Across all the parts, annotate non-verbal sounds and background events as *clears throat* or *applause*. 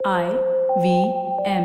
I V M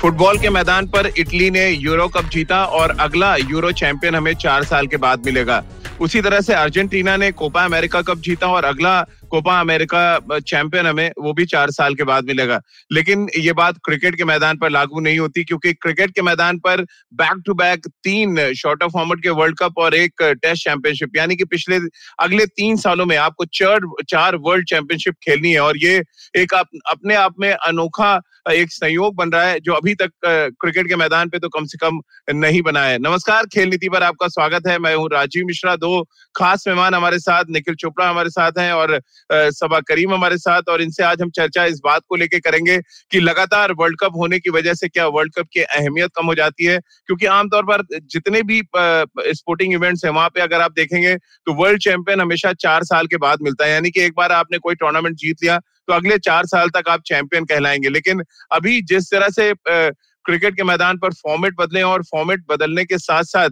football के मैदान पर इटली ने यूरो कप जीता और अगला यूरो चैंपियन हमें चार साल के बाद मिलेगा। उसी तरह से अर्जेंटीना ने कोपा अमेरिका कप जीता और अगला कोपा अमेरिका चैंपियन हमें वो भी चार साल के बाद मिलेगा। लेकिन ये बात क्रिकेट के मैदान पर लागू नहीं होती क्योंकि क्रिकेट के मैदान पर बैक टू बैक तीन शॉर्ट ऑफ़ फॉर्मेट के वर्ल्ड कप और एक टेस्ट चैंपियनशिप यानी कि पिछले अगले तीन सालों में आपको चार चार वर्ल्ड चैंपियनशिप खेलनी है। और ये एक आप, अपने आप में अनोखा एक संयोग बन रहा है, जो अभी तक क्रिकेट के मैदान पे तो कम से कम नहीं बना है। नमस्कार, खेल नीति पर आपका स्वागत है। मैं हूँ राजीव मिश्रा, दो खास मेहमान हमारे साथ, निखिल चोपड़ा हमारे साथ हैं और सबा करीम हमारे साथ, और इनसे आज हम चर्चा इस बात को लेकर करेंगे कि लगातार वर्ल्ड कप होने की वजह से क्या वर्ल्ड कप की अहमियत कम हो जाती है? क्योंकि आमतौर पर जितने भी स्पोर्टिंग इवेंट्स है, वहाँ पे अगर आप देखेंगे तो वर्ल्ड चैंपियन हमेशा चार साल के बाद मिलता है। यानी कि एक बार आपने कोई टूर्नामेंट जीत लिया तो अगले चार साल तक आप चैंपियन कहलाएँगे। लेकिन अभी जिस तरह से क्रिकेट के मैदान पर फॉर्मेट बदले और फॉर्मेट बदलने के साथ साथ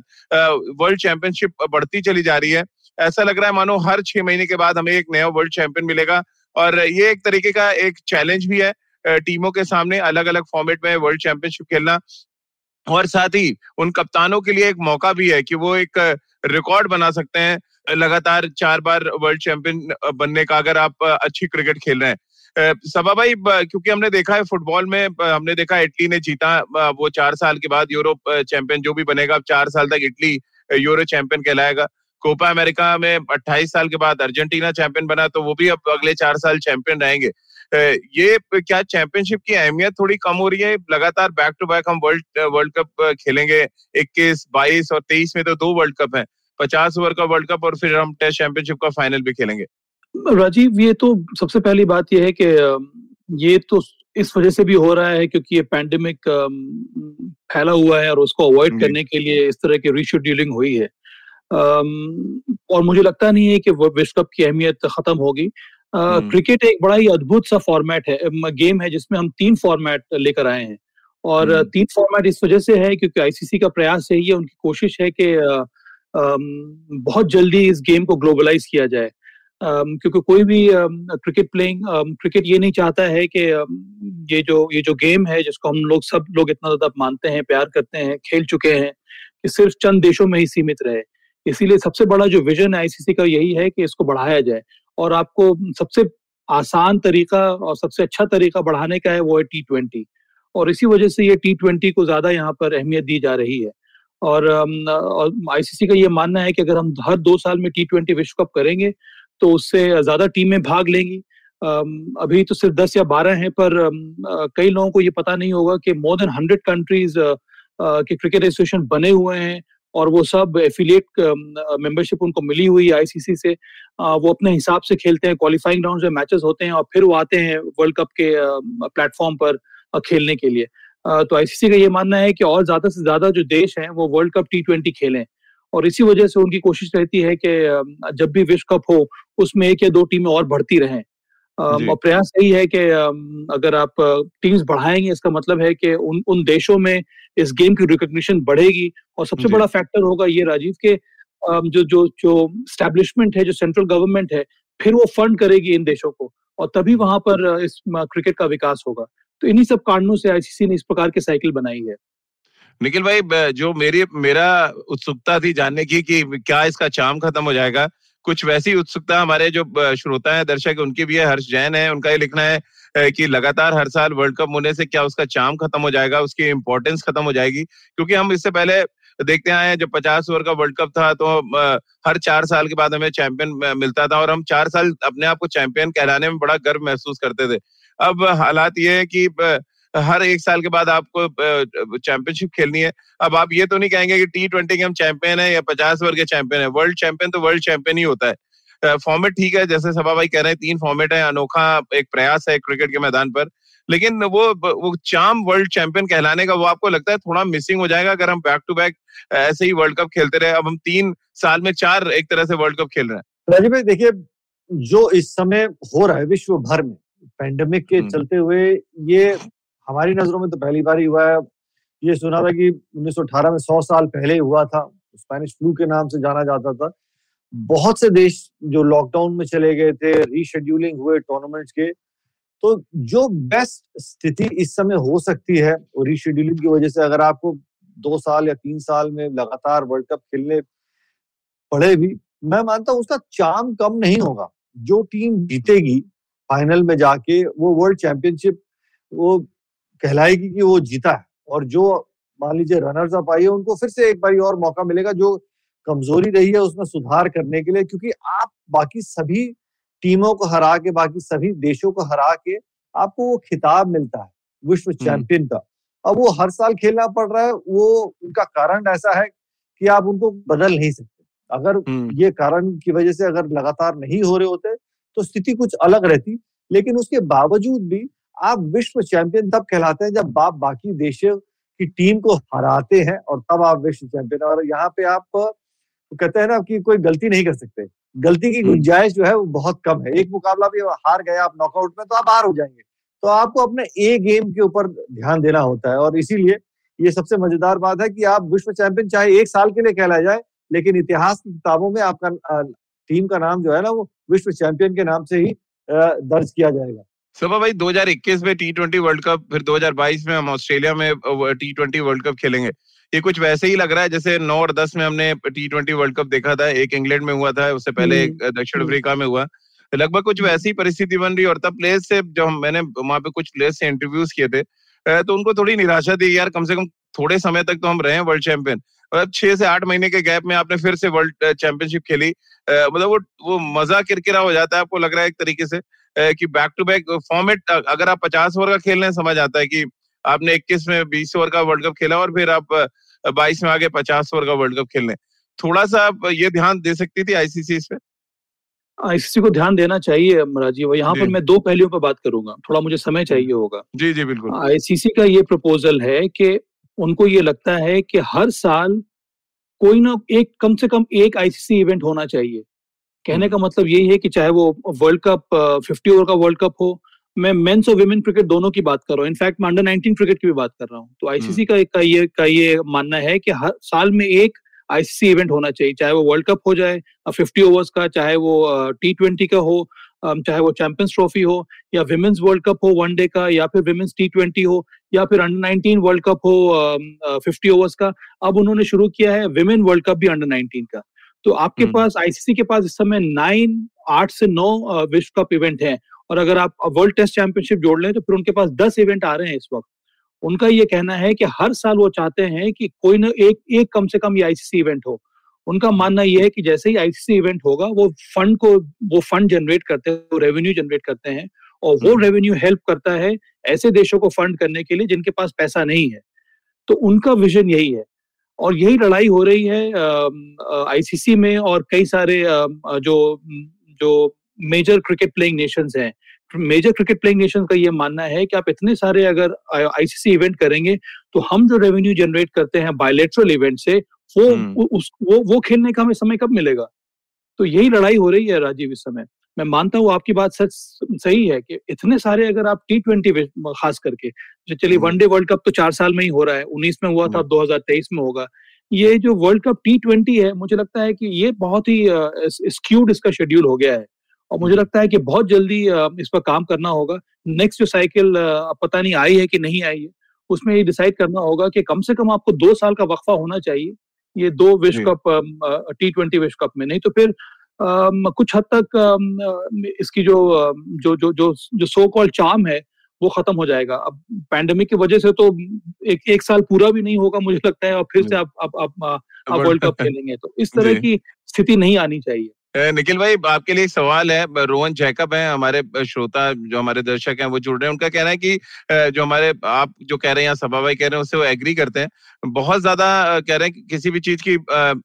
वर्ल्ड चैंपियनशिप बढ़ती चली जा रही है, ऐसा लग रहा है मानो हर छह महीने के बाद हमें एक नया वर्ल्ड चैंपियन मिलेगा। और ये एक तरीके का एक चैलेंज भी है टीमों के सामने अलग अलग फॉर्मेट में वर्ल्ड चैंपियनशिप खेलना। और साथ ही उन कप्तानों के लिए एक मौका भी है कि वो एक रिकॉर्ड बना सकते हैं, लगातार चार बार वर्ल्ड चैंपियन बनने का, अगर आप अच्छी क्रिकेट खेल रहे हैं। सभा भाई क्योंकि हमने देखा है फुटबॉल में हमने देखा इटली ने जीता वो चार साल के बाद यूरोप चैंपियन जो भी बनेगा अब चार साल तक इटली यूरो चैंपियन कहलाएगा। कोपा अमेरिका में 28 साल के बाद अर्जेंटीना चैंपियन बना तो वो भी अब अगले चार साल चैंपियन रहेंगे। ये क्या चैंपियनशिप की अहमियत थोड़ी कम हो रही है? लगातार बैक टू बैक हम वर्ल्ड वर्ल्ड कप खेलेंगे 21, 22 और 23 में तो दो वर्ल्ड कप है। पचास ओवर का वर्ल्ड कप और फिर हम टेस्ट चैंपियनशिप का फाइनल भी खेलेंगे। राजीव ये तो सबसे पहली बात यह है कि ये तो इस वजह से भी हो रहा है क्योंकि ये पैंडेमिक फैला हुआ है और उसको अवॉइड करने के लिए इस तरह की रिशेड्यूलिंग हुई है। और मुझे लगता नहीं है कि विश्व कप की अहमियत खत्म होगी। क्रिकेट एक बड़ा ही अद्भुत सा फॉर्मेट है गेम है जिसमें हम तीन फॉर्मेट लेकर आए हैं। और तीन फॉर्मेट इस वजह से है क्योंकि आईसीसी का प्रयास यही है उनकी कोशिश है कि बहुत जल्दी इस गेम को ग्लोबलाइज किया जाए। क्योंकि कोई भी क्रिकेट प्लेइंग क्रिकेट ये नहीं चाहता है कि ये जो ये जो गेम है जिसको हम लोग सब लोग इतना ज़्यादा मानते हैं प्यार करते हैं खेल चुके हैं कि सिर्फ़ चंद देशों में ही सीमित रहे। इसीलिए सबसे बड़ा जो विजन है आईसीसी का यही है कि इसको बढ़ाया जाए। और आपको सबसे आसान तरीका और सबसे अच्छा तरीका बढ़ाने का है वो है टी ट्वेंटी और इसी वजह से ये टी ट्वेंटी को ज़्यादा यहाँ पर अहमियत दी जा रही है। और, आईसीसी का ये मानना है कि अगर हम हर दो साल में टी ट्वेंटी विश्व कप करेंगे तो उससे ज़्यादा टीमें भाग लेंगी। अभी तो सिर्फ़ दस या बारह हैं, पर कई लोगों को ये पता नहीं होगा कि मोर देन हंड्रेड कंट्रीज़ के क्रिकेट एसोसिएशन बने हुए हैं और वो सब एफिलिएट मेंबरशिप उनको मिली हुई है आईसीसी से। वो अपने हिसाब से खेलते हैं क्वालिफाइंग राउंड में मैचेस होते हैं और फिर वो आते हैं वर्ल्ड कप के प्लेटफॉर्म पर खेलने के लिए। तो आईसीसी का ये मानना है कि और ज़्यादा से ज़्यादा जो देश हैं, वो वर्ल्ड कप टी ट्वेंटी खेलें। और इसी वजह से उनकी कोशिश रहती है कि जब भी विश्व कप हो उसमें एक या दो टीमें और बढ़ती रहें। और प्रयास यही है कि अगर आप टीम्स बढ़ाएँगे इसका मतलब है कि उन उन देशों में इस गेम की रिकॉग्निशन बढ़ेगी और सबसे बड़ा फैक्टर होगा ये राजीव के जो जो जो स्टैब्लिशमेंट है जो सेंट्रल गवर्नमेंट है फिर वो फंड करेगी इन देशों को और तभी वहाँ पर इस क्रिकेट का विकास होगा। तो इन्हीं सब कारणों से आईसीसी ने इस प्रकार की साइकिल बनाई है। निखिल भाई जो मेरी, मेरा उत्सुकता थी जानने की कि क्या इसका चाम खत्म हो जाएगा, कुछ वैसी उत्सुकता हमारे जो श्रोता है, दर्शक उनकी भी है, हर्ष जैन है, उनका ये लिखना है कि लगातार हर साल वर्ल्ड कप होने से क्या उसका चाम खत्म हो जाएगा, उसकी इम्पोर्टेंस खत्म हो जाएगी, क्योंकि हम इससे पहले देखते आए हैं, जब पचास ओवर का वर्ल्ड कप था तो हर चार साल के बाद हमें चैंपियन मिलता था और हम चार साल अपने आप को चैंपियन कहलाने में बड़ा गर्व महसूस करते थे। अब हालात ये है कि हर एक साल के बाद आपको चैंपियनशिप खेलनी है। अब आप ये तो नहीं कहेंगे कि टी ट्वेंटी के हम चैंपियन है या पचास ओवर के चैंपियन है। वर्ल्ड चैंपियन तो वर्ल्ड चैंपियन ही होता है। फॉर्मेट ठीक है जैसे सभा भाई कह रहे हैं तीन फॉर्मेट है अनोखा एक प्रयास है क्रिकेट के मैदान पर। लेकिन वो वो चाम वर्ल्ड चैंपियन कहलाने का वो आपको लगता है थोड़ा मिसिंग हो जाएगा अगर हम बैक टू बैक ऐसे ही वर्ल्ड कप खेलते रहे। अब हम तीन साल में चार एक तरह से वर्ल्ड कप खेल रहे हैं। राजीव भाई देखिए जो इस समय हो रहा है विश्व भर में पेंडेमिक के हम्म। चलते हुए ये हमारी नज़रों में तो पहली बार ही हुआ है। ये सुना था कि 1918 में 100 साल पहले हुआ था। स्पेनिश फ्लू के नाम से जाना जाता था। बहुत से देश जो लॉकडाउन में चले गए थे रीशेड्यूलिंग हुए टूर्नामेंट्स के तो जो बेस्ट स्थिति इस समय हो सकती है रीशेड्यूलिंग की वजह से अगर आपको दो साल या तीन साल में लगातार वर्ल्ड कप खेलने पड़े भी, मैं मानता हूँ उसका चाम कम नहीं होगा। जो टीम जीतेगी फाइनल में जाके वो वर्ल्ड चैंपियनशिप वो कहलाएगी कि वो जीता है। और जो मान लीजिए रनर्स अप आई है उनको फिर से एक बार और मौका मिलेगा जो कमज़ोरी रही है उसमें सुधार करने के लिए क्योंकि आप बाकी सभी टीमों को हरा के बाकी सभी देशों को हरा के आपको वो खिताब मिलता है विश्व चैंपियन का। अब वो हर साल खेलना पड़ रहा है वो उनका कारण ऐसा है कि आप उनको बदल नहीं सकते। अगर ये कारण की वजह से अगर लगातार नहीं हो रहे होते तो स्थिति कुछ अलग रहती लेकिन उसके बावजूद भी आप विश्व चैंपियन तब कहलाते हैं जब आप बाकी देशों की टीम को हराते हैं और तब आप विश्व चैंपियन और यहाँ पे आप तो कहते हैं ना कि कोई गलती नहीं कर सकते। गलती की गुंजाइश जो है वो बहुत कम है। एक मुकाबला भी हार गए आप नॉकआउट में तो आप हार हो जाएँगे। तो आपको अपने ए गेम के ऊपर ध्यान देना होता है। और इसीलिए ये सबसे मज़ेदार बात है कि आप विश्व चैंपियन चाहे एक साल के लिए कहला जाए लेकिन इतिहास की किताबों में आपका टीम का नाम जो है ना वो विश्व चैंपियन के नाम से ही दर्ज किया जाएगा। सुबह भाई 2021 में टी ट्वेंटी वर्ल्ड कप फिर 2022 में हम ऑस्ट्रेलिया में टी ट्वेंटी वर्ल्ड कप खेलेंगे। ये कुछ वैसे ही लग रहा है जैसे नौ और दस में हमने टी ट्वेंटी वर्ल्ड कप देखा था एक इंग्लैंड में हुआ था उससे पहले एक हम्म, दक्षिण हम्म। अफ्रीका में हुआ। लगभग कुछ वैसी परिस्थिति बन रही और तब प्लेयर्स से जब मैंने वहाँ पे कुछ प्लेयर्स से इंटरव्यूज़ किए थे तो उनको थोड़ी निराशा दी यार कम से कम थोड़े समय तक तो हम रहे वर्ल्ड चैंपियन और अब छह से आठ महीने के गैप में आपने फिर से वर्ल्ड चैंपियनशिप खेली। मतलब वो वो मज़ा किरकिरा हो जाता है आपको लग रहा है एक तरीके से। कि बैक टू बैक फॉर्मेट अगर आप पचास ओवर का खेल रहे हैं समझ आता है कि आपने इक्कीस में बीस ओवर का वर्ल्ड कप खेला और फिर आप बाईस में आगे पचास ओवर का वर्ल्ड कप खेलने थोड़ा सा आप ये ध्यान दे सकती थी आईसीसी इस पे? आईसीसी को ध्यान देना चाहिए राजीव यहाँ पर मैं दो पहलुओं पर बात करूँगा। थोड़ा मुझे समय चाहिए होगा। जी जी बिल्कुल। आईसीसी का ये प्रपोजल है कि उनको ये लगता है कि हर साल कोई ना एक कम से कम एक आईसीसी इवेंट होना चाहिए। कहने का मतलब यही है कि चाहे वो वर्ल्ड कप फिफ्टी ओवर का वर्ल्ड कप हो मैं मेंस और वुमेन क्रिकेट दोनों की बात कर रहा हूँ। इनफैक्ट मैं अंडर नाइनटीन क्रिकेट की भी बात कर रहा हूँ। तो आईसीसी हम्म। का, का ये का ये मानना है कि हर साल में एक आईसीसी इवेंट होना चाहिए चाहे वो वर्ल्ड कप हो जाए फिफ्टी ओवर्स का चाहे वो टी ट्वेंटी का हो चाहे वो चैंपियंस ट्रॉफी हो या विमेन्स वर्ल्ड कप हो वनडे का या फिर विमेन्स टी ट्वेंटी हो या फिर अंडर नाइनटीन वर्ल्ड कप हो फिफ्टी ओवर्स का अब उन्होंने शुरू किया है विमेन वर्ल्ड कप भी अंडर नाइनटीन का। तो आपके हम्म। पास आईसीसी के पास इस समय नाइन आठ से नौ विश्व कप इवेंट है और अगर आप वर्ल्ड टेस्ट चैंपियनशिप जोड़ लें तो फिर उनके पास दस इवेंट आ रहे हैं इस वक्त उनका ये कहना है कि हर साल वो चाहते हैं कि कोई ना एक एक कम से कम ये आईसीसी इवेंट हो उनका मानना यह है कि जैसे ही आईसीसी इवेंट होगा वो फंड को वो फंड जनरेट करते हैं वो रेवेन्यू जनरेट करते हैं और वो रेवेन्यू हम्म। हेल्प करता है ऐसे देशों को फंड करने के लिए जिनके पास पैसा नहीं है तो उनका विजन यही है और यही लड़ाई हो रही है आईसीसी में और कई सारे जो जो मेजर क्रिकेट प्लेइंग नेशंस हैं। मेजर क्रिकेट प्लेइंग नेशन का ये मानना है कि आप इतने सारे अगर आईसीसी इवेंट करेंगे तो हम जो रेवेन्यू जनरेट करते हैं बायोलेट्रल इवेंट से वो हम्म। उस वो वो खेलने का हमें समय कब मिलेगा? तो यही लड़ाई हो रही है राजीव इस समय। मैं मानता हूँ आपकी बात सच सही है कि इतने सारे अगर आप टी ट्वेंटी खास करके जो चलिए वनडे वर्ल्ड कप तो चार साल में ही हो रहा है उन्नीस में हुआ था हम्म। दो हज़ार तेईस में होगा। ये जो वर्ल्ड कप टी ट्वेंटी है मुझे लगता है कि ये बहुत ही स्क्यूड इसका शेड्यूल हो गया है। और मुझे लगता है कि बहुत जल्दी इस पर काम करना होगा। नेक्स्ट जो साइकिल पता नहीं आई है कि नहीं आई है उसमें ये डिसाइड करना होगा कि कम से कम आपको दो साल का वक्फा होना चाहिए। ये दो विश्व कप टी ट्वेंटी विश्व कप में नहीं तो फिर कुछ हद तक इसकी जो जो जो जो जो सो कॉल चाम है वो खत्म हो जाएगा। अब पैंडेमिक की वजह से तो एक एक साल पूरा भी नहीं होगा मुझे लगता है और फिर से आप आप आप वर्ल्ड कप खेलेंगे तो। इस तरह की स्थिति नहीं आनी चाहिए। निखिल भाई, आपके लिए सवाल है रोहन जैकब है, हमारे श्रोता जो हमारे दर्शक हैं, वो जुड़ रहे हैं, उनका कहना है कि जो हमारे, आप जो कह रहे हैं सभा भाई कह रहे हैं, उससे वो एग्री करते हैं। बहुत ज़्यादा कह रहे हैं कि किसी भी चीज़ की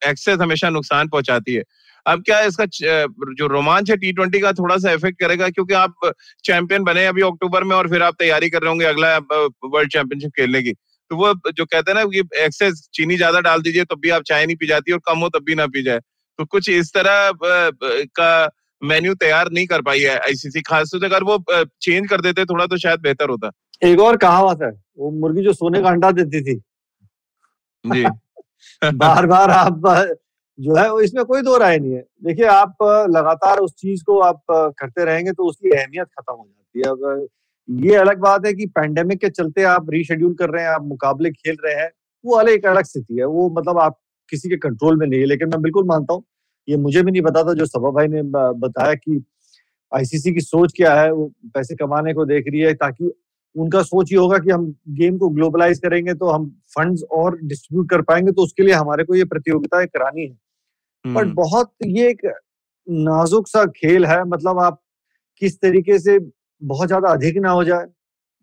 एक्सेस हमेशा नुकसान पहुंचाती है। अब क्या इसका जो रोमांच है टी ट्वेंटी का थोड़ा सा इफ़ेक्ट करेगा? क्योंकि आप चैंपियन बने अभी अक्टूबर में और फिर आप तैयारी कर रहे होंगे अगला वर्ल्ड चैंपियनशिप खेलने की। तो वो जो कहते हैं ना कि एक्सेस चीनी ज़्यादा डाल दीजिए, तब भी आप चाय नहीं पी जाती और कम हो तब भी ना पी जाए। तो कुछ इस तरह का मेन्यू तैयार नहीं कर पाई है आईसीसी खास तौर अगर वो चेंज कर देते थोड़ा तो शायद बेहतर होता। एक और कहावत है वो मुर्गी जो सोने का अंडा देती थी। जी। *laughs* बार बार आप जो है इसमें कोई दो राय नहीं है। देखिए आप लगातार उस चीज़ को आप करते रहेंगे तो उसकी अहमियत खत्म हो जाती है। अब ये अलग बात है कि पैंडेमिक के चलते आप रीशेड्यूल कर रहे हैं आप मुकाबले खेल रहे हैं वो अलग एक अलग स्थिति है। वो मतलब आप किसी के कंट्रोल में नहीं है। लेकिन मैं बिल्कुल मानता हूँ ये मुझे भी नहीं पता था जो सभा भाई ने बताया कि आईसीसी की सोच क्या है वो पैसे कमाने को देख रही है ताकि उनका सोच ये होगा कि हम गेम को ग्लोबलाइज करेंगे तो हम फंड्स और डिस्ट्रीब्यूट कर पाएँगे तो उसके लिए हमारे को ये प्रतियोगिताएँ करानी है। बट बहुत ये एक नाजुक सा खेल है मतलब आप किस तरीके से बहुत ज़्यादा अधिक ना हो जाए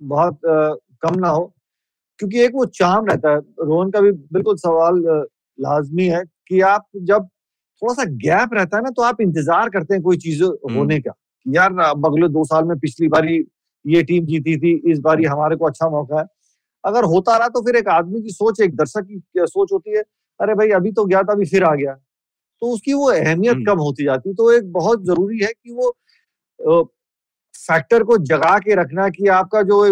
बहुत आ, कम ना हो क्योंकि एक वो चाम रहता है। रोहन का भी बिल्कुल सवाल लाजमी है कि आप जब थोड़ा सा गैप रहता है ना तो आप इंतज़ार करते हैं कोई चीज़ होने का यार अगले दो साल में पिछली बारी ये टीम जीती थी इस बार हमारे को अच्छा मौका है। अगर होता रहा तो फिर एक आदमी की सोच एक दर्शक की सोच होती है अरे भाई अभी तो गया था अभी फिर आ गया। तो उसकी वो अहमियत कम होती जाती तो एक बहुत ज़रूरी है कि वो फैक्टर को जगा के रखना कि आपका जो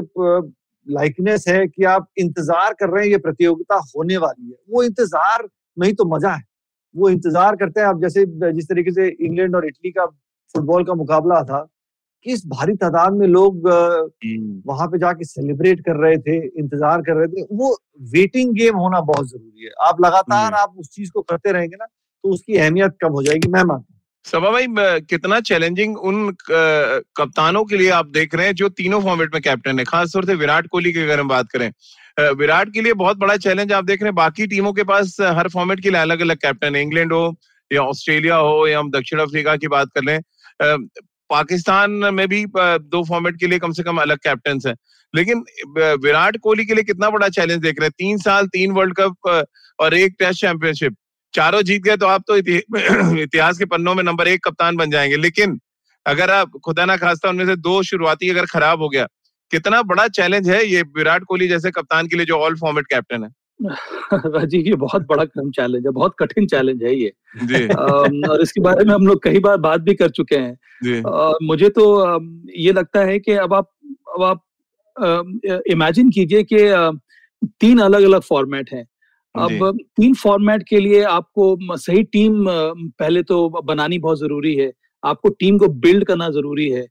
लाइकनेस है कि आप इंतज़ार कर रहे हैं ये प्रतियोगिता होने वाली है। वो इंतज़ार में ही तो मज़ा है। वो इंतज़ार करते हैं आप जैसे जिस तरीके से इंग्लैंड और इटली का फुटबॉल का मुकाबला था किस भारी तादाद में लोग। वहाँ पे जाके सेलिब्रेट कर रहे थे इंतज़ार कर रहे थे। वो वेटिंग गेम होना बहुत ज़रूरी है। आप लगातार आप उस चीज़ को करते रहेंगे ना तो उसकी अहमियत कम हो जाएगी मैं मानता सभा भाई कितना चैलेंजिंग उन कप्तानों के लिए आप देख रहे हैं जो तीनों फॉर्मेट में कैप्टन है। खासतौर से विराट कोहली की अगर हम बात करें विराट के लिए बहुत बड़ा चैलेंज आप देख रहे हैं। बाकी टीमों के पास हर फॉर्मेट के लिए अलग अलग कैप्टन है। इंग्लैंड हो या ऑस्ट्रेलिया हो या हम दक्षिण अफ्रीका की बात कर लें पाकिस्तान में भी दो फॉर्मेट के लिए कम से कम अलग कैप्टन है। लेकिन विराट कोहली के लिए कितना बड़ा चैलेंज देख रहे हैं? तीन साल, तीन वर्ल्ड कप और एक टेस्ट चैंपियनशिप चारों जीत गए तो आप तो *clears throat* इतिहास के पन्नों में नंबर एक कप्तान बन जाएँगे। लेकिन अगर आप खुदा ना खास्ता उनमें से दो शुरुआती अगर खराब हो गया कितना बड़ा चैलेंज है ये विराट कोहली जैसे कप्तान के लिए जो ऑल फॉर्मेट कैप्टन है। *laughs* राजीव ये बहुत बड़ा कम चैलेंज है बहुत कठिन चैलेंज है ये। *laughs* और इसके बारे में हम लोग कई बार बात भी कर चुके हैं। मुझे तो ये लगता है कि अब आप अब आप इमेजिन कीजिए कि तीन अलग अलग फॉर्मेट हैं। अब तीन फॉर्मेट के लिए आपको सही टीम पहले तो बनानी बहुत ज़रूरी है। आपको टीम को बिल्ड करना ज़रूरी है।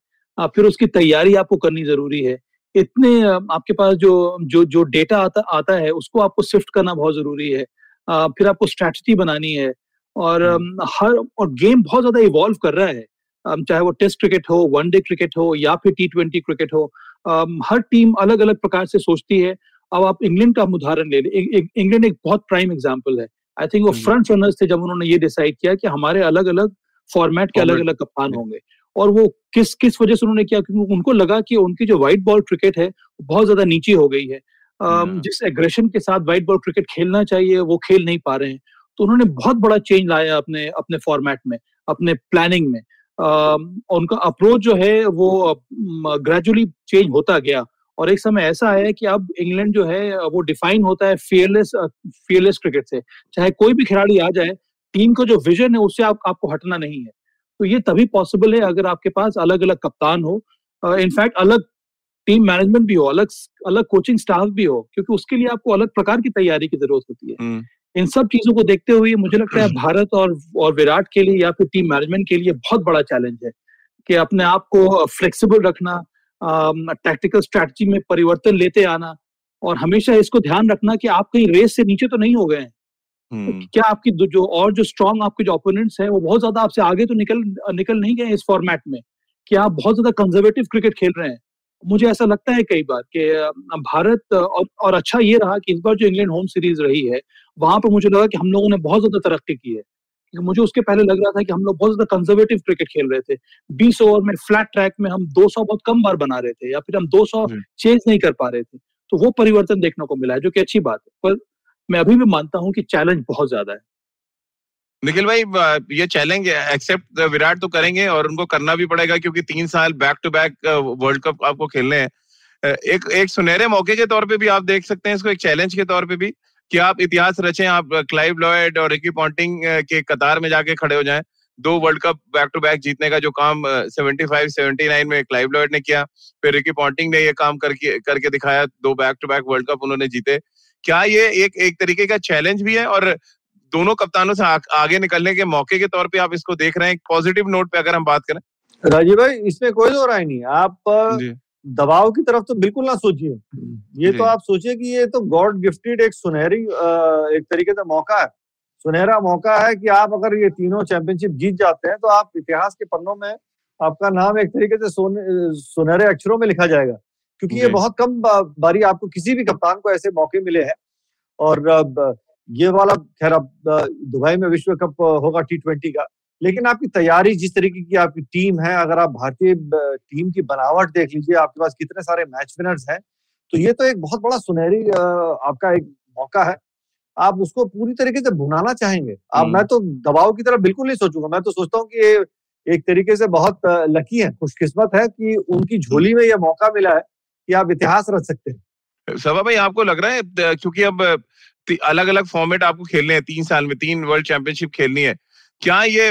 फिर उसकी तैयारी आपको करनी ज़रूरी है। इतने आपके पास जो जो जो डेटा आता आता है उसको आपको शिफ्ट करना बहुत ज़रूरी है। फिर आपको स्ट्रैटेजी बनानी है और हर और गेम बहुत ज़्यादा इवॉल्व कर रहा है। चाहे वो टेस्ट क्रिकेट हो वनडे क्रिकेट हो या फिर टी ट्वेंटी क्रिकेट हो हर टीम अलग अलग प्रकार से सोचती है। अब आप इंग्लैंड का उदाहरण ले लें। इंग्लैंड एक बहुत प्राइम एग्ज़ाम्पल है। आई थिंक वो फ्रंट रनर्स थे जब उन्होंने ये डिसाइड किया कि हमारे अलग अलग फॉर्मेट के अलग अलग कप्तान होंगे। और वो किस किस वजह से उन्होंने किया? क्योंकि उनको लगा कि उनकी जो व्हाइट बॉल क्रिकेट है बहुत ज़्यादा नीचे हो गई है। हाँ। जिस एग्रेशन के साथ व्हाइट बॉल क्रिकेट खेलना चाहिए वो खेल नहीं पा रहे हैं। तो उन्होंने बहुत बड़ा चेंज लाया अपने अपने फॉर्मेट में अपने प्लानिंग में। उनका अप्रोच जो है वो ग्रेजुअली चेंज होता गया। और एक समय ऐसा है कि अब इंग्लैंड जो है वो डिफाइन होता है फियरलेस फियरलेस क्रिकेट से। चाहे कोई भी खिलाड़ी आ जाए टीम का जो विजन है उससे आप, आपको हटना नहीं है। तो ये तभी पॉसिबल है अगर आपके पास अलग अलग कप्तान हो इनफैक्ट अलग टीम मैनेजमेंट भी हो अलग अलग कोचिंग स्टाफ भी हो क्योंकि उसके लिए आपको अलग प्रकार की तैयारी की ज़रूरत होती है। हम्म। इन सब चीज़ों को देखते हुए मुझे लगता है *clears throat* भारत और और विराट के लिए या फिर टीम मैनेजमेंट के लिए बहुत बड़ा चैलेंज है कि अपने आप को फ्लेक्सिबल रखना टैक्टिकल स्ट्रैटेजी में परिवर्तन लेते आना और हमेशा इसको ध्यान रखना कि आप कहीं रेस से नीचे तो नहीं हो गए हैं। हम्म। क्या आपकी जो और जो स्ट्रॉन्ग आपके जो ओपोनेंट्स हैं वो बहुत ज़्यादा आपसे आगे तो निकल निकल नहीं गए इस फॉर्मेट में कि आप बहुत ज़्यादा कंजर्वेटिव क्रिकेट खेल रहे हैं? मुझे ऐसा लगता है कई बार कि भारत और, और अच्छा ये रहा कि इस बार जो इंग्लैंड होम सीरीज़ रही है वहाँ पर मुझे लगा कि हम लोगों ने बहुत ज़्यादा तरक्की की है। मुझे उसके पहले लग रहा था कि हम लोग बहुत ज़्यादा कंजर्वेटिव क्रिकेट खेल रहे थे। 20 ओवर में फ्लैट ट्रैक में हम 200 बहुत कम बार बना रहे थे या फिर हम 200 चेज नहीं कर पा रहे थे। तो वो परिवर्तन देखने को मिला है जो कि अच्छी बात है। पर मैं अभी भी मानता हूँ कि चैलेंज बहुत ज़्यादा है। निखिल भाई ये चैलेंज एक्सेप्ट विराट तो करेंगे और उनको करना भी पड़ेगा क्योंकि तीन साल back to back world cup आपको खेलने हैं। एक एक सुनहरे मौके के तौर पे भी आप देख सकते हैं इसको एक चैलेंज के तौर पे भी। कि आप इतिहास रचें आप क्लाइव लॉयड और रिकी पॉन्टिंग के कतार में जाके खड़े हो जाएँ। दो world cup back to back जीतने का जो काम 75 79 में क्लाइव लॉयड ने किया फिर रिकी पॉन्टिंग ने ये काम करके करके दिखाया दो back to back world cup उन्होंने जीते। क्या ये एक एक तरीके का चैलेंज भी है? और दोनों कप्तानों से आ, आगे निकलने के मौके के तौर पे आप इसको देख रहे हैं। पॉजिटिव नोट पे अगर हम बात करें। राजीव भाई इसमें कोई दो राय नहीं आप दबाव की तरफ़ तो बिल्कुल ना सोचिए। ये तो आप सोचिए कि ये तो गॉड गिफ्टेड एक सुनहरी एक तरीके से मौका है। सुनहरा मौका है कि आप अगर ये तीनों चैंपियनशिप जीत जाते हैं तो आप इतिहास के पन्नों में आपका नाम एक तरीके से सुनहरे अक्षरों में लिखा जाएगा। क्योंकि ये बहुत कम बारी आपको किसी भी कप्तान को ऐसे मौके मिले हैं। और ये वाला खैर अब दुबई में विश्व कप होगा टी ट्वेंटी का। लेकिन आपकी तैयारी जिस तरीके की आपकी टीम है अगर आप भारतीय टीम की बनावट देख लीजिए आपके पास कितने सारे मैच विनर्स हैं तो ये तो एक बहुत बड़ा सुनहरी आपका एक मौका है। आप उसको पूरी तरीके से भुनाना चाहेंगे। आप मैं तो दबाव की तरफ़ बिल्कुल नहीं सोचूँगा। मैं तो सोचता हूँ कि ये एक तरीके से बहुत लकी है खुशकिस्मत है कि उनकी झोली में यह मौका मिला है कि आप इतिहास रच सकते हैं। सभा भाई आपको लग रहा है क्योंकि अब अलग अलग फॉर्मेट आपको खेलने हैं तीन साल में तीन वर्ल्ड चैंपियनशिप खेलनी है क्या ये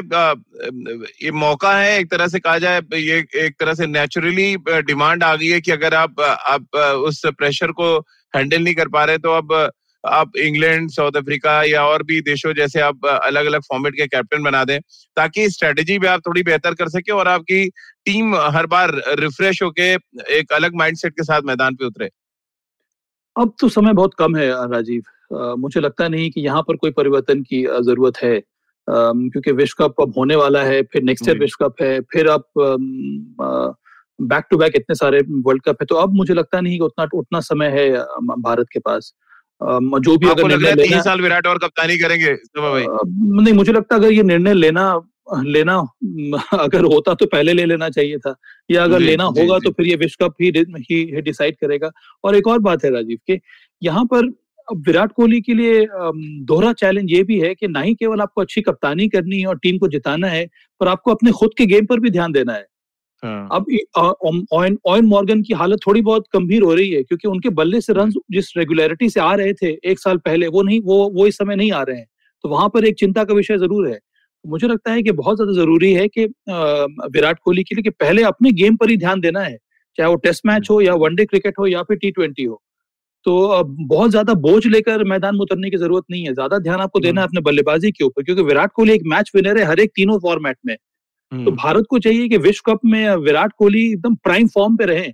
ये मौका है एक तरह से कहा जाए ये एक तरह से नेचुरली डिमांड आ गई है कि अगर आप आप उस प्रेशर को हैंडल नहीं कर पा रहे तो अब आप इंग्लैंड साउथ अफ्रीका या और भी देशों जैसे आप अलग अलग फॉर्मेट के कैप्टन बना दें ताकि स्ट्रेटेजी भी आप थोड़ी बेहतर कर सके और आपकी टीम हर बार रिफ्रेश होके एक अलग माइंडसेट के साथ मैदान पे उतरे। अब तो समय बहुत कम है राजीव। आ, मुझे लगता नहीं कि यहाँ पर कोई परिवर्तन की ज़रूरत है। क्योंकि विश्व कप अब होने वाला है फिर नेक्स्ट ईयर विश्व कप है फिर आप बैक टू बैक इतने सारे वर्ल्ड कप है तो अब मुझे लगता नहीं कि उतना उतना समय है भारत के पास। जो भी अगर निर्णय तीन साल विराट और कप्तानी करेंगे भाई? नहीं मुझे लगता अगर ये निर्णय लेना लेना अगर होता तो पहले ले लेना चाहिए था या अगर जी, लेना जी, होगा जी. तो फिर ये विश्व कप ही ही डिसाइड करेगा। और एक और बात है राजीव के यहाँ पर विराट कोहली के लिए दोहरा चैलेंज ये भी है कि ना ही केवल आपको अच्छी कप्तानी करनी है और टीम को जिताना है पर आपको अपने खुद के गेम पर भी ध्यान देना है। हाँ। अब ऑयन मॉर्गन की हालत थोड़ी बहुत गंभीर हो रही है क्योंकि उनके बल्ले से रन जिस रेगुलरिटी से आ रहे थे एक साल पहले वो नहीं वो वो इस समय नहीं आ रहे हैं। तो वहाँ पर एक चिंता का विषय ज़रूर है। मुझे लगता है कि बहुत ज़्यादा ज़रूरी है कि विराट कोहली के लिए कि पहले अपने गेम पर ही ध्यान देना है चाहे वो टेस्ट मैच हो। या वनडे क्रिकेट हो या फिर टी ट्वेंटी हो। तो बहुत ज़्यादा बोझ लेकर मैदान में उतरने की ज़रूरत नहीं है। ज़्यादा ध्यान आपको देना है अपने बल्लेबाजी के ऊपर क्योंकि विराट कोहली एक मैच विनर है हर एक तीनों फॉर्मेट में। तो हम्म। भारत को चाहिए कि विश्व कप में विराट कोहली एकदम प्राइम फॉर्म पे रहे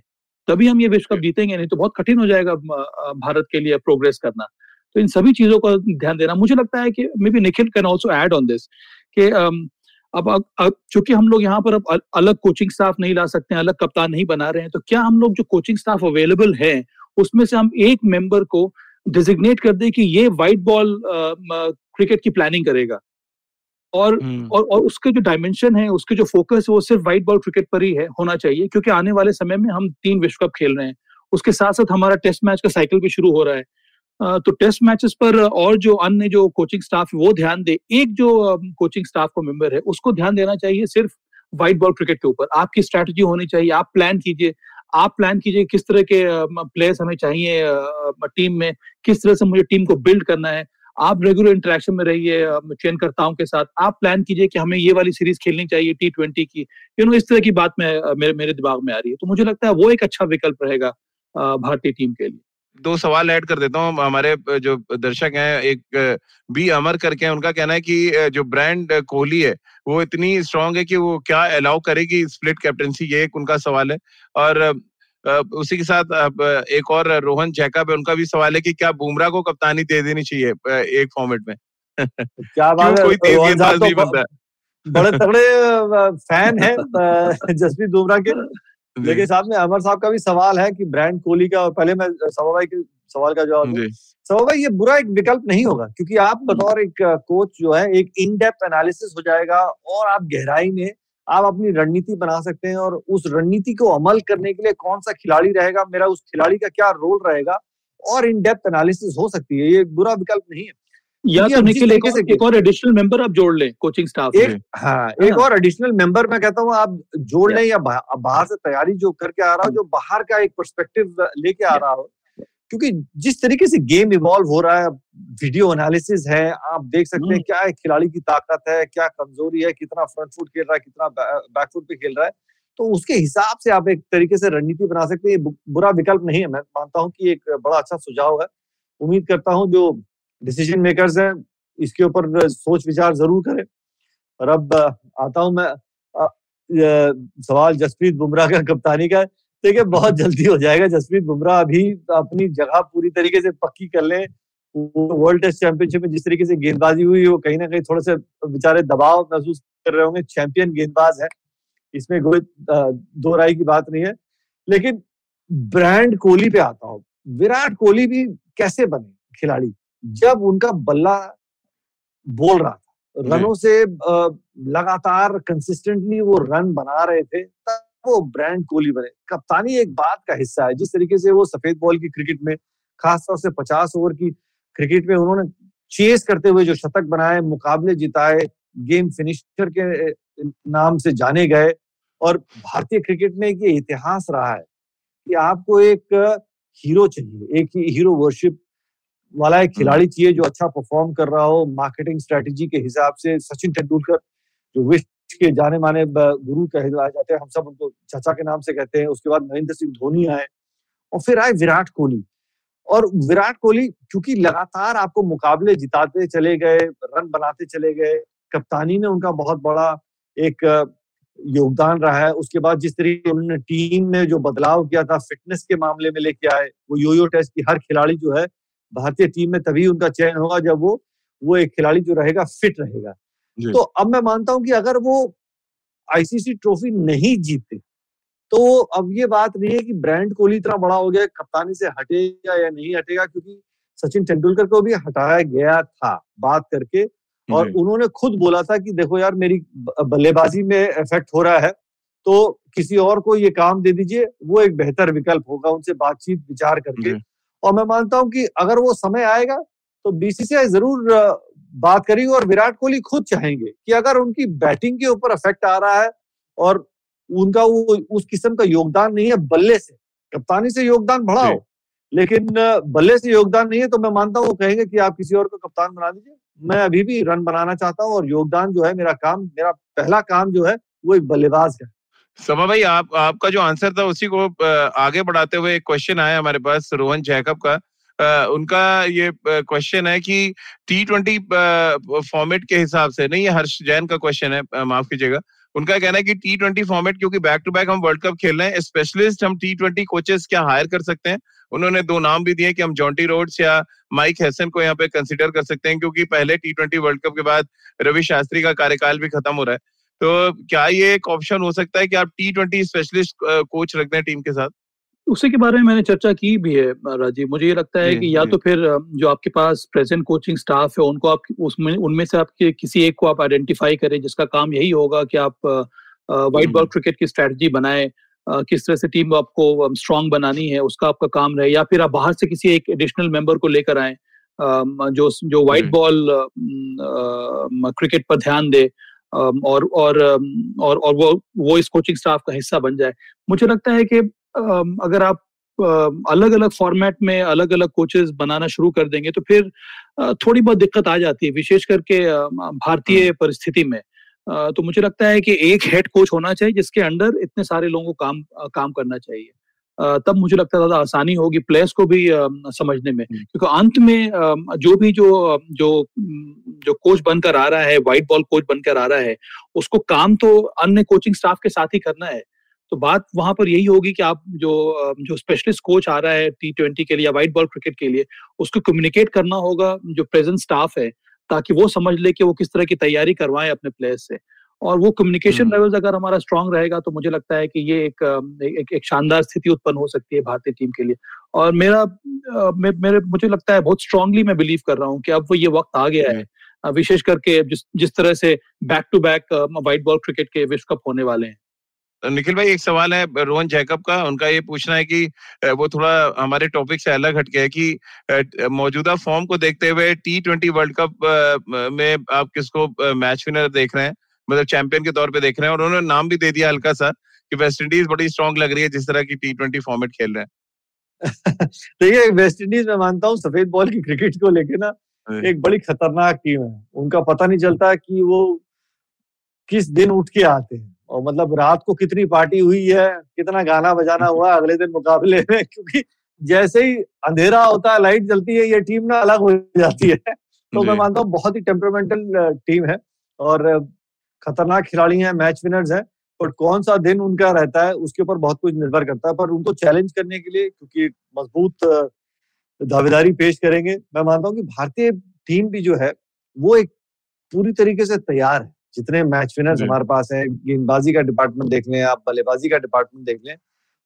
तभी हम ये विश्व कप जीतेंगे नहीं तो बहुत कठिन हो जाएगा भारत के लिए प्रोग्रेस करना। तो इन सभी चीज़ों का ध्यान देना। मुझे लगता है कि maybe Nikhil can also add on this कि अब अब चूँकि हम लोग यहाँ पर अब अलग कोचिंग स्टाफ नहीं ला सकते हैं अलग कप्तान नहीं बना रहे हैं तो क्या हम लोग जो कोचिंग स्टाफ अवेलेबल है उसमें से हम एक मेंबर को डिजिग्नेट कर दे कि ये व्हाइट बॉल क्रिकेट की प्लानिंग करेगा। और हम्म। और और उसके जो डायमेंशन है उसके जो फोकस है वो सिर्फ़ व्हाइट बॉल क्रिकेट पर ही है होना चाहिए क्योंकि आने वाले समय में हम तीन विश्व कप खेल रहे हैं। उसके साथ साथ हमारा टेस्ट मैच का साइकिल भी शुरू हो रहा है। तो टेस्ट मैचेस पर और जो अन्य जो कोचिंग स्टाफ वो ध्यान दे। एक जो कोचिंग स्टाफ को मेंबर है उसको ध्यान देना चाहिए सिर्फ़ व्हाइट बॉल क्रिकेट के ऊपर। आपकी स्ट्रैटेजी होनी चाहिए आप प्लान कीजिए। आप प्लान कीजिए किस तरह के प्लेयर्स हमें चाहिए टीम में, किस तरह से मुझे टीम को बिल्ड करना है। आप रेगुलर इंटरेक्शन में रहिए चयनकर्ताओं के साथ। आप प्लान कीजिए कि हमें ये वाली सीरीज़ खेलनी चाहिए टी ट्वेंटी की। यू नो इस तरह की बात में मेरे मेरे दिमाग में आ रही है। तो मुझे लगता है वो एक अच्छा विकल्प रहेगा भारतीय टीम के लिए। दो सवाल ऐड कर देता हूँ। हमारे जो दर्शक हैं एक बी अमर करके उनका कहना है कि जो ब्रांड कोहली है वो इतनी स्ट्रांग है कि वो क्या अलाउ करेगी स्प्लिट कैप्टनसी ये एक उनका सवाल है। और उसी के साथ एक और रोहन जैकब है उनका भी सवाल है कि क्या बुमराह को कप्तानी दे देनी चाहिए एक फॉर्मेट में? *laughs* क्या बात है कोई तेज नहीं बनता बड़े तगड़े फ़ैन है *laughs* जसप्रीत बुमराह के। लेकिन साथ में अमर साहब का भी सवाल है कि ब्रांड कोहली का पहले मैं सवा भाई के सवाल का जवाब सवा भाई ये बुरा एक विकल्प नहीं होगा क्योंकि आप बतौर एक कोच जो है एक इन डेप्थ एनालिसिस हो जाएगा और आप गहराई में आप अपनी रणनीति बना सकते हैं और उस रणनीति को अमल करने के लिए कौन सा खिलाड़ी रहेगा मेरा उस खिलाड़ी का क्या रोल रहेगा और इन डेप्थ एनालिसिस हो सकती है। ये बुरा विकल्प नहीं है। या तो निखिल एक, एक और एडिशनल मेंबर आप जोड़ लें कोचिंग स्टाफ एक हाँ एक और एडिशनल मेंबर मैं कहता हूँ आप जोड़ लें या बाहर से तैयारी जो करके आ रहा हो जो बाहर का एक परस्पेक्टिव लेके आ रहा हो क्योंकि जिस तरीके से गेम इवॉल्व हो रहा है वीडियो एनालिसिस है आप देख सकते हैं हम्म। क्या है खिलाड़ी की ताकत है क्या कमज़ोरी है कितना फ्रंट फुट खेल रहा है कितना बैक फुट पे खेल रहा है तो उसके हिसाब से आप एक तरीके से रणनीति बना सकते हैं। बुरा विकल्प नहीं है। मैं मानता हूँ कि एक बड़ा अच्छा सुझाव है। उम्मीद करता हूँ जो डिसीज़न मेकर्स हैं, इसके ऊपर सोच विचार ज़रूर करें। और अब आता हूँ मैं सवाल जसप्रीत बुमराह का कप्तानी का। देखिए, बहुत जल्दी हो जाएगा। जसप्रीत बुमराह अभी अपनी जगह पूरी तरीके से पक्की कर ले। वर्ल्ड टेस्ट चैंपियनशिप में जिस तरीके से गेंदबाजी हुई, वो कहीं ना कहीं थोड़े से बेचारे दबाव महसूस कर रहे होंगे। चैंपियन गेंदबाज है। इसमें कोई दो राय की बात नहीं है। लेकिन, ब्रांड कोहली पे आता हूँ। विराट कोहली भी कैसे बने खिलाड़ी? जब उनका बल्ला बोल रहा था रनों से लगातार कंसिस्टेंटली वो रन बना रहे थे तब वो ब्रांड कोहली बने। कप्तानी एक बात का हिस्सा है जिस तरीके से वो सफ़ेद बॉल की क्रिकेट में खासतौर से पचास ओवर की क्रिकेट में उन्होंने चेस करते हुए जो शतक बनाए मुकाबले जिताए गेम फिनिशर के नाम से जाने गए और भारतीय क्रिकेट में ये इतिहास रहा है कि आपको एक हीरो चाहिए एक हीरो वर्शिप वाला एक खिलाड़ी चाहिए जो अच्छा परफॉर्म कर रहा हो मार्केटिंग स्ट्रेटेजी के हिसाब से सचिन तेंदुलकर जो विश्व के जाने माने गुरु कहे जाते हैं हम सब उनको चाचा के नाम से कहते हैं। उसके बाद महेंद्र सिंह धोनी आए और फिर आए विराट कोहली। और विराट कोहली क्योंकि लगातार आपको मुकाबले जिताते चले गए रन बनाते चले गए कप्तानी में उनका बहुत बड़ा एक योगदान रहा है। उसके बाद जिस तरीके उन्होंने टीम में जो बदलाव किया था फिटनेस के मामले में लेके आए वो यो यो टेस्ट की हर खिलाड़ी जो है भारतीय टीम में तभी उनका चयन होगा जब वो वो एक खिलाड़ी जो रहेगा फिट रहेगा। तो अब मैं मानता हूँ कि अगर वो आईसीसी ट्रॉफी नहीं जीतते तो अब ये बात नहीं है कि ब्रांड कोहली इतना बड़ा हो गया कप्तानी से हटेगा या नहीं हटेगा क्योंकि सचिन तेंदुलकर को भी हटाया गया था बात करके। और उन्होंने खुद बोला था कि देखो यार मेरी बल्लेबाजी में इफ़ेक्ट हो रहा है तो किसी और को ये काम दे दीजिए वो एक बेहतर विकल्प होगा उनसे बातचीत विचार करके। और मैं मानता हूँ कि अगर वो समय आएगा तो बीसीसीआई ज़रूर बात करेगी और विराट कोहली खुद चाहेंगे कि अगर उनकी बैटिंग के ऊपर इफ़ेक्ट आ रहा है और उनका वो उस किस्म का योगदान नहीं है बल्ले से। कप्तानी से योगदान बड़ा हो लेकिन बल्ले से योगदान नहीं है तो मैं मानता हूँ वो कहेंगे कि आप किसी और को कप्तान बना दीजिए। मैं अभी भी रन बनाना चाहता हूँ और योगदान जो है मेरा काम मेरा पहला काम जो है वो एक बल्लेबाज है। समा भाई, आप, आपका जो आंसर था, उसी को आगे बढ़ाते हुए एक क्वेश्चन आया हमारे पास, रोहन जैकब का। उनका ये क्वेश्चन है कि टी ट्वेंटी फॉर्मेट के हिसाब से, नहीं, ये हर्ष जैन का क्वेश्चन है माफ़ कीजिएगा। उनका कहना है कि टी ट्वेंटी फॉर्मेट क्योंकि बैक टू बैक हम वर्ल्ड कप खेल रहे हैं स्पेशलिस्ट हम टी ट्वेंटी कोचेस क्या हायर कर सकते हैं? उन्होंने दो नाम भी दिए कि हम जॉन्टी रोड्स या माइक हैसन को यहाँ पे कंसिडर कर सकते हैं, क्योंकि पहले टी ट्वेंटी वर्ल्ड कप के बाद रवि शास्त्री का कार्यकाल भी खत्म हो रहा है। तो क्या ये एक ऑप्शन हो सकता है कि आप टी ट्वेंटी स्पेशलिस्ट कोच रख दें टीम के साथ? उसी के बारे में मैंने चर्चा की भी है राजीव। मुझे ये लगता है कि या तो फिर जो आपके पास प्रेजेंट कोचिंग स्टाफ है उनको आप उसमें उनमें से आपके किसी एक को आप आइडेंटिफाई करें जिसका काम यही होगा कि आप व्हाइट बॉल क्रिकेट की स्ट्रेटजी बनाए किस तरह से टीम आपको स्ट्रांग बनानी है उसका आपका काम रहे या फिर आप बाहर से किसी एक एडिशनल मेंबर को लेकर आए जो जो व्हाइट बॉल क्रिकेट पर ध्यान दे और और और और वो वो इस कोचिंग स्टाफ का हिस्सा बन जाए। मुझे लगता है कि अगर आप अलग अलग फॉर्मेट में अलग अलग कोचेस बनाना शुरू कर देंगे तो फिर थोड़ी बहुत दिक्कत आ जाती है विशेष करके भारतीय हम्म। परिस्थिति में। तो मुझे लगता है कि एक हेड कोच होना चाहिए जिसके अंडर इतने सारे लोगों को काम काम करना चाहिए। तब मुझे लगता है ज़्यादा आसानी होगी प्लेयर्स को भी समझने में। हम्म। क्योंकि अंत में जो भी जो जो जो कोच बनकर आ रहा है व्हाइट बॉल कोच बनकर आ रहा है उसको काम तो अन्य कोचिंग स्टाफ के साथ ही करना है। तो बात वहाँ पर यही होगी कि आप जो जो स्पेशलिस्ट कोच आ रहा है टी ट्वेंटी के लिए या व्हाइट बॉल क्रिकेट के लिए उसको कम्युनिकेट करना होगा जो प्रेजेंट स्टाफ है ताकि वो समझ ले कि वो किस तरह की तैयारी करवाए अपने प्लेयर्स से। और वो कम्युनिकेशन लेवल्स अगर हमारा स्ट्रांग रहेगा तो मुझे लगता है कि ये एक एक, एक शानदार स्थिति उत्पन्न हो सकती है भारतीय टीम के लिए। और मेरा मे, मेरे मुझे लगता है बहुत स्ट्रांगली मैं बिलीव कर रहा हूँ कि अब वो ये वक्त आ गया है। विशेष करके जिस जिस तरह से back to back white ball cricket के विश्व कप होने वाले हैं। निखिल भाई एक सवाल है रोहन जैकब का। उनका ये पूछना है कि वो थोड़ा हमारे टॉपिक से अलग हट गया है कि मौजूदा फॉर्म को देखते हुए टी ट्वेंटी वर्ल्ड कप में आप किसको मैच विनर देख रहे हैं? मतलब चैंपियन के तौर पे देख रहे हैं और उन्होंने नाम भी दे दिया हल्का सा कि वेस्ट इंडीज बड़ी स्ट्रॉन्ग लग रही है जिस तरह की टी ट्वेंटी फॉर्मेट खेल रहे हैं। *laughs* देखिए वेस्ट इंडीज में मानता हूँ सफ़ेद बॉल की क्रिकेट को लेके ना एक बड़ी खतरनाक टीम है। उनका पता नहीं चलता कि वो किस दिन उठ के आते हैं। और मतलब रात को कितनी पार्टी हुई है कितना गाना बजाना हुआ अगले दिन मुकाबले में *laughs* क्योंकि जैसे ही अंधेरा होता है लाइट जलती है ये टीम ना अलग हो जाती है। तो मैं मानता हूँ बहुत ही टेम्परामेंटल टीम है। और खतरनाक खिलाड़ी हैं मैच विनर्स हैं पर कौन सा दिन उनका रहता है उसके ऊपर बहुत कुछ निर्भर करता है पर उनको चैलेंज करने के लिए क्योंकि मज़बूत दावेदारी पेश करेंगे मैं मानता हूँ कि भारतीय टीम भी जो है वो एक पूरी तरीके से तैयार है जितने मैच विनर्स हमारे पास हैं गेंदबाजी का डिपार्टमेंट देख लें आप बल्लेबाजी का डिपार्टमेंट देख लें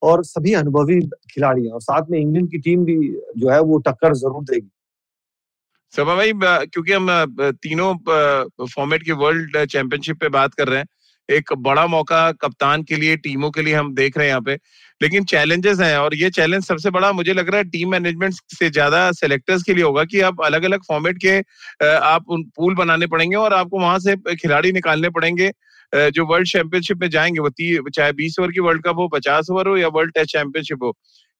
और सभी अनुभवी खिलाड़ी हैं और साथ में इंग्लैंड की टीम भी जो है वो टक्कर ज़रूर देगी। सभा भाई क्योंकि हम तीनों फॉर्मेट की वर्ल्ड चैंपियनशिप पे बात कर रहे हैं, एक बड़ा मौका कप्तान के लिए, टीमों के लिए हम देख रहे हैं यहाँ पे, लेकिन चैलेंजेस हैं और ये चैलेंज सबसे बड़ा मुझे लग रहा है टीम मैनेजमेंट से ज़्यादा सेलेक्टर्स के लिए होगा कि आप अलग अलग फॉर्मेट के आप उन पूल बनाने पड़ेंगे और आपको वहाँ से खिलाड़ी निकालने पड़ेंगे जो वर्ल्ड चैंपियनशिप में जाएँगे, वो चाहे बीस ओवर की वर्ल्ड कप हो, पचास ओवर हो या वर्ल्ड टेस्ट चैंपियनशिप हो।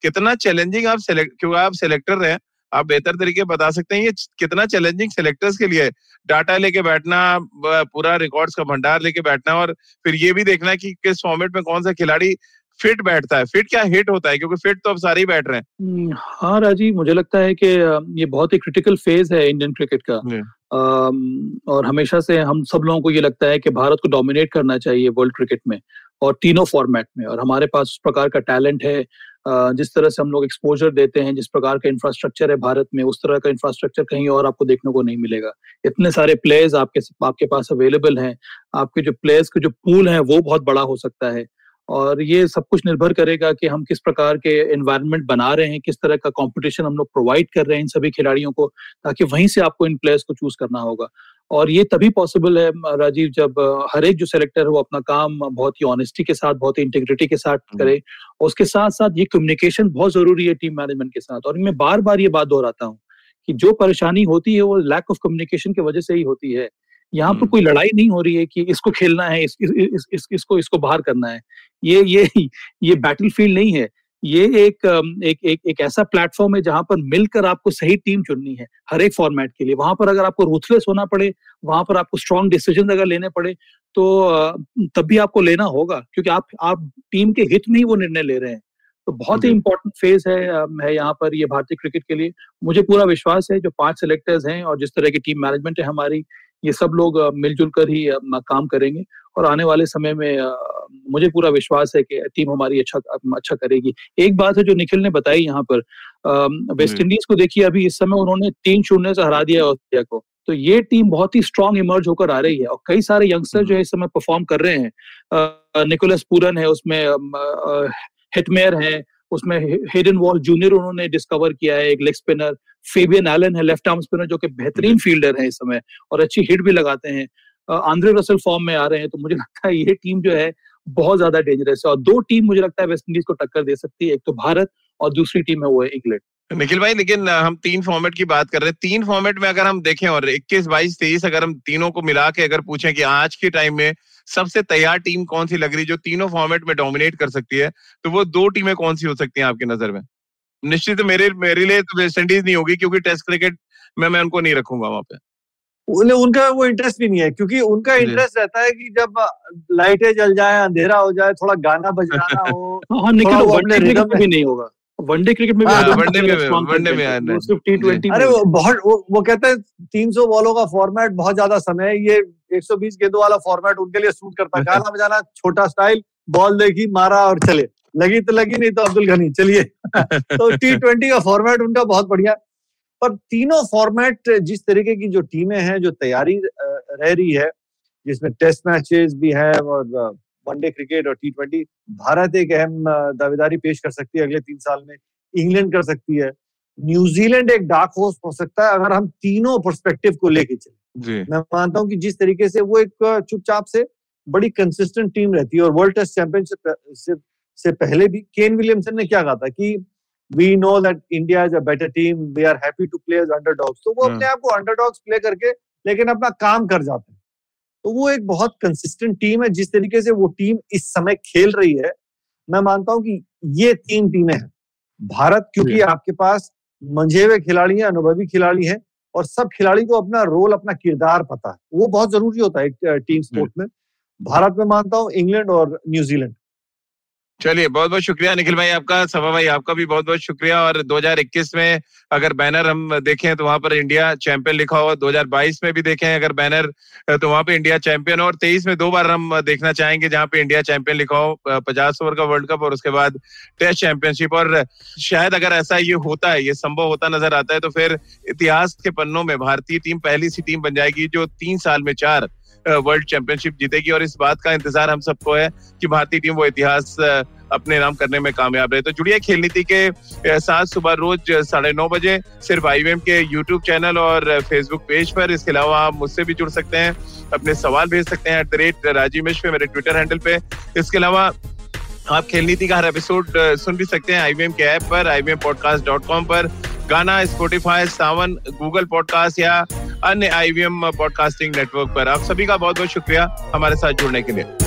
कितना चैलेंजिंग आप सेलेक्ट क्योंकि आप सेलेक्टर रहे आप बेहतर तरीके बता सकते हैं ये कितना चैलेंजिंग सेलेक्टर्स के लिए डाटा लेके बैठना पूरा रिकॉर्ड्स का भंडार लेके बैठना और फिर ये भी देखना कि किस फॉर्मेट में कौन सा खिलाड़ी फिट बैठता है। फिट क्या हिट होता है? क्योंकि फिट तो अब सारे ही बैठ रहे हैं। हम्म, हाँ राज़ी मुझे लगता है कि ये बहुत ही क्रिटिकल फ़ेज़ है इंडियन क्रिकेट का। और हमेशा से हम सब लोगों को ये लगता है कि भारत को डोमिनेट करना चाहिए वर्ल्ड क्रिकेट में और तीनों फॉर्मेट में और हमारे पास उस प्रकार का टैलेंट है जिस तरह से हम लोग एक्सपोजर देते हैं, जिस प्रकार का इंफ्रास्ट्रक्चर है भारत में, उस तरह का इंफ्रास्ट्रक्चर कहीं और आपको देखने को नहीं मिलेगा। इतने सारे प्लेयर्स आपके आपके पास अवेलेबल हैं, आपके जो प्लेयर्स के जो पूल है, वो बहुत बड़ा हो सकता है। और ये सब कुछ निर्भर करेगा कि हम किस प्रकार के एनवायरनमेंट बना रहे हैं, किस तरह का कंपटीशन हम लोग प्रोवाइड कर रहे हैं इन सभी खिलाड़ियों को, ताकि वहीं से आपको इन प्लेयर्स को चूज़ करना होगा। और ये तभी पॉसिबल है राजीव जब हर एक जो सेलेक्टर है वो अपना काम बहुत ही ऑनेस्टी के साथ बहुत ही इंटीग्रिटी के साथ हम्म। करे। और उसके साथ साथ ये कम्युनिकेशन बहुत ज़रूरी है टीम मैनेजमेंट के साथ। और मैं बार बार ये बात दोहराता हूँ कि जो परेशानी होती है वो लैक ऑफ़ कम्युनिकेशन की वजह से ही होती है। यहाँ पर हम्म। कोई लड़ाई नहीं हो रही है कि इसको खेलना है इस, इस, इस, इस, इसको इसको बाहर करना है। ये ये ये बैटल फ़ील्ड नहीं है। ये एक एक एक, एक ऐसा प्लेटफॉर्म है जहाँ पर मिलकर आपको सही टीम चुननी है हर एक फॉर्मेट के लिए। वहाँ पर अगर आपको रूथलेस होना पड़े वहाँ पर आपको स्ट्रॉन्ग डिसीज़न अगर लेने पड़े तो तब भी आपको लेना होगा क्योंकि आप आप टीम के हित में ही वो निर्णय ले रहे हैं। तो बहुत ही इंपॉर्टेंट फ़ेज़ है है यहाँ पर ये भारतीय क्रिकेट के लिए। मुझे पूरा विश्वास है जो पाँच सेलेक्टर्स हैं और जिस तरह की टीम मैनेजमेंट है हमारी ये सब लोग मिलजुल कर ही काम करेंगे। और आने वाले समय में मुझे पूरा विश्वास है कि टीम हमारी अच्छा अच्छा करेगी। एक बात है जो निखिल ने बताई यहाँ पर वेस्ट इंडीज को देखिए अभी इस समय उन्होंने तीन शून्य से हरा दिया ऑस्ट्रेलिया को। तो ये टीम बहुत ही स्ट्रांग इमर्ज होकर आ रही है और कई सारे यंगस्टर जो है इस समय परफॉर्म कर रहे हैं। निकोलस पूरन है उसमें हिटमेयर है उसमें हेडन वॉल जूनियर उन्होंने डिस्कवर किया है एक लेग स्पिनर फेबियन एलन है लेफ़्ट आर्म स्पिनर जो कि बेहतरीन फील्डर है इस समय और अच्छी हिट भी लगाते हैं। आंद्रे रसल फॉर्म में आ रहे हैं तो मुझे लगता है ये टीम जो है बहुत ज़्यादा डेंजरस है। और दो टीम मुझे लगता है वेस्ट इंडीज को टक्कर दे सकती है एक तो भारत और दूसरी टीम है वो है इंग्लैंड निखिल भाई लेकिन हम तीन फॉर्मेट की बात कर रहे हैं। तीन फॉर्मेट में अगर हम देखें और 21, 22, 23 अगर हम तीनों को मिला के अगर पूछें कि आज के टाइम में सबसे तैयार टीम कौन सी लग रही जो तीनों फॉर्मेट में डोमिनेट कर सकती है तो वो दो टीमें कौन सी हो सकती हैं आपकी नज़र में? निश्चित मेरे मेरे लिए तो वेस्ट इंडीज नहीं होगी क्योंकि टेस्ट क्रिकेट में मैं उनको नहीं रखूँगा वहाँ पे। उनका वो इंटरेस्ट भी नहीं है क्योंकि उनका इंटरेस्ट रहता है कि जब लाइटें जल जाए अंधेरा हो जाए थोड़ा गाना बजाना हो *laughs* हाँ, हाँ भी नहीं होगा। वनडे क्रिकेट में भी वनडे में वनडे में सिर्फ़ टी ट्वेंटी अरे वो बहुत वो, कहते हैं तीन सौ बॉलों का फॉर्मेट बहुत ज़्यादा समय है। ये एक सौ बीस गेंदों वाला फॉर्मेट उनके लिए सूट करता है। गाना बजाना छोटा स्टाइल बॉल देखी मारा और चले। लगी तो लगी नहीं तो अब्दुल गनी चलिए। *laughs* तो टी ट्वेंटी का फॉर्मेट उनका बहुत बढ़िया पर तीनों फॉर्मेट जिस तरीके की जो टीमें हैं जो तैयारी रह रही है जिसमें टेस्ट मैचेस भी हैं और वनडे क्रिकेट और टी ट्वेंटी भारत एक अहम दावेदारी पेश कर सकती है अगले तीन साल में इंग्लैंड कर सकती है। न्यूजीलैंड एक डार्क होस्ट हो सकता है अगर हम तीनों परस्पेक्टिव को लेके चले। मैं मानता हूँ कि जिस तरीके से वो एक चुपचाप से बड़ी कंसिस्टेंट टीम रहती है और वर्ल्ड टेस्ट चैंपियनशिप से पहले भी केन विलियमसन ने क्या कहा था कि we know that India is a better team we are happy to play as underdogs तो वो अपने आप को अंडरडॉग्स प्ले करके लेकिन अपना काम कर जाते हैं। तो वो एक बहुत कंसिस्टेंट टीम है जिस तरीके से वो टीम इस समय खेल रही है। मैं मानता हूँ कि ये तीन टीमें हैं। भारत क्योंकि आपके पास मंझे हुए खिलाड़ी हैं अनुभवी खिलाड़ी हैं और सब खिलाड़ी को अपना रोल अपना किरदार पता है। वो बहुत ज़रूरी होता है एक टीम स्पोर्ट में। भारत में मानता हूँ इंग्लैंड और न्यूजीलैंड चलिए, बहुत बहुत शुक्रिया निखिल भाई आपका, सभा भाई आपका भी बहुत बहुत शुक्रिया। और 2021 में अगर बैनर हम देखें तो वहाँ पर इंडिया चैंपियन लिखा हो 2022 में भी देखें अगर बैनर तो वहाँ पे इंडिया चैंपियन। और 23 में दो बार हम देखना चाहेंगे जहाँ पे इंडिया चैंपियन लिखा हो पचास ओवर का वर्ल्ड कप और उसके बाद टेस्ट चैंपियनशिप। और शायद अगर ऐसा ये होता है, ये संभव होता नज़र आता है तो फिर इतिहास के पन्नों में भारतीय टीम, पहली सी टीम बन जाएगी जो तीन साल में चार वर्ल्ड चैंपियनशिप जीतेगी और इस बात का इंतज़ार हम सबको है कि भारतीय टीम वो इतिहास अपने नाम करने में कामयाब रहे। तो जुड़िए खेल नीति के साथ सुबह रोज साढ़े नौ बजे सिर्फ़ आई के यूट्यूब चैनल और फेसबुक पेज पर। इसके अलावा आप मुझसे भी जुड़ सकते हैं, अपने सवाल भेज सकते हैं एट द रेट राजीव मेरे ट्विटर हैंडल पे। इसके अलावा आप खेल नीति का हर एपिसोड सुन भी सकते हैं आई के ऐप पर आई पॉडकास्ट डॉट कॉम पर। गाना स्पोटिफाई सावन गूगल पॉडकास्ट या अन्य आईवीएम पॉडकास्टिंग नेटवर्क पर। आप सभी का बहुत बहुत शुक्रिया हमारे साथ जुड़ने के लिए।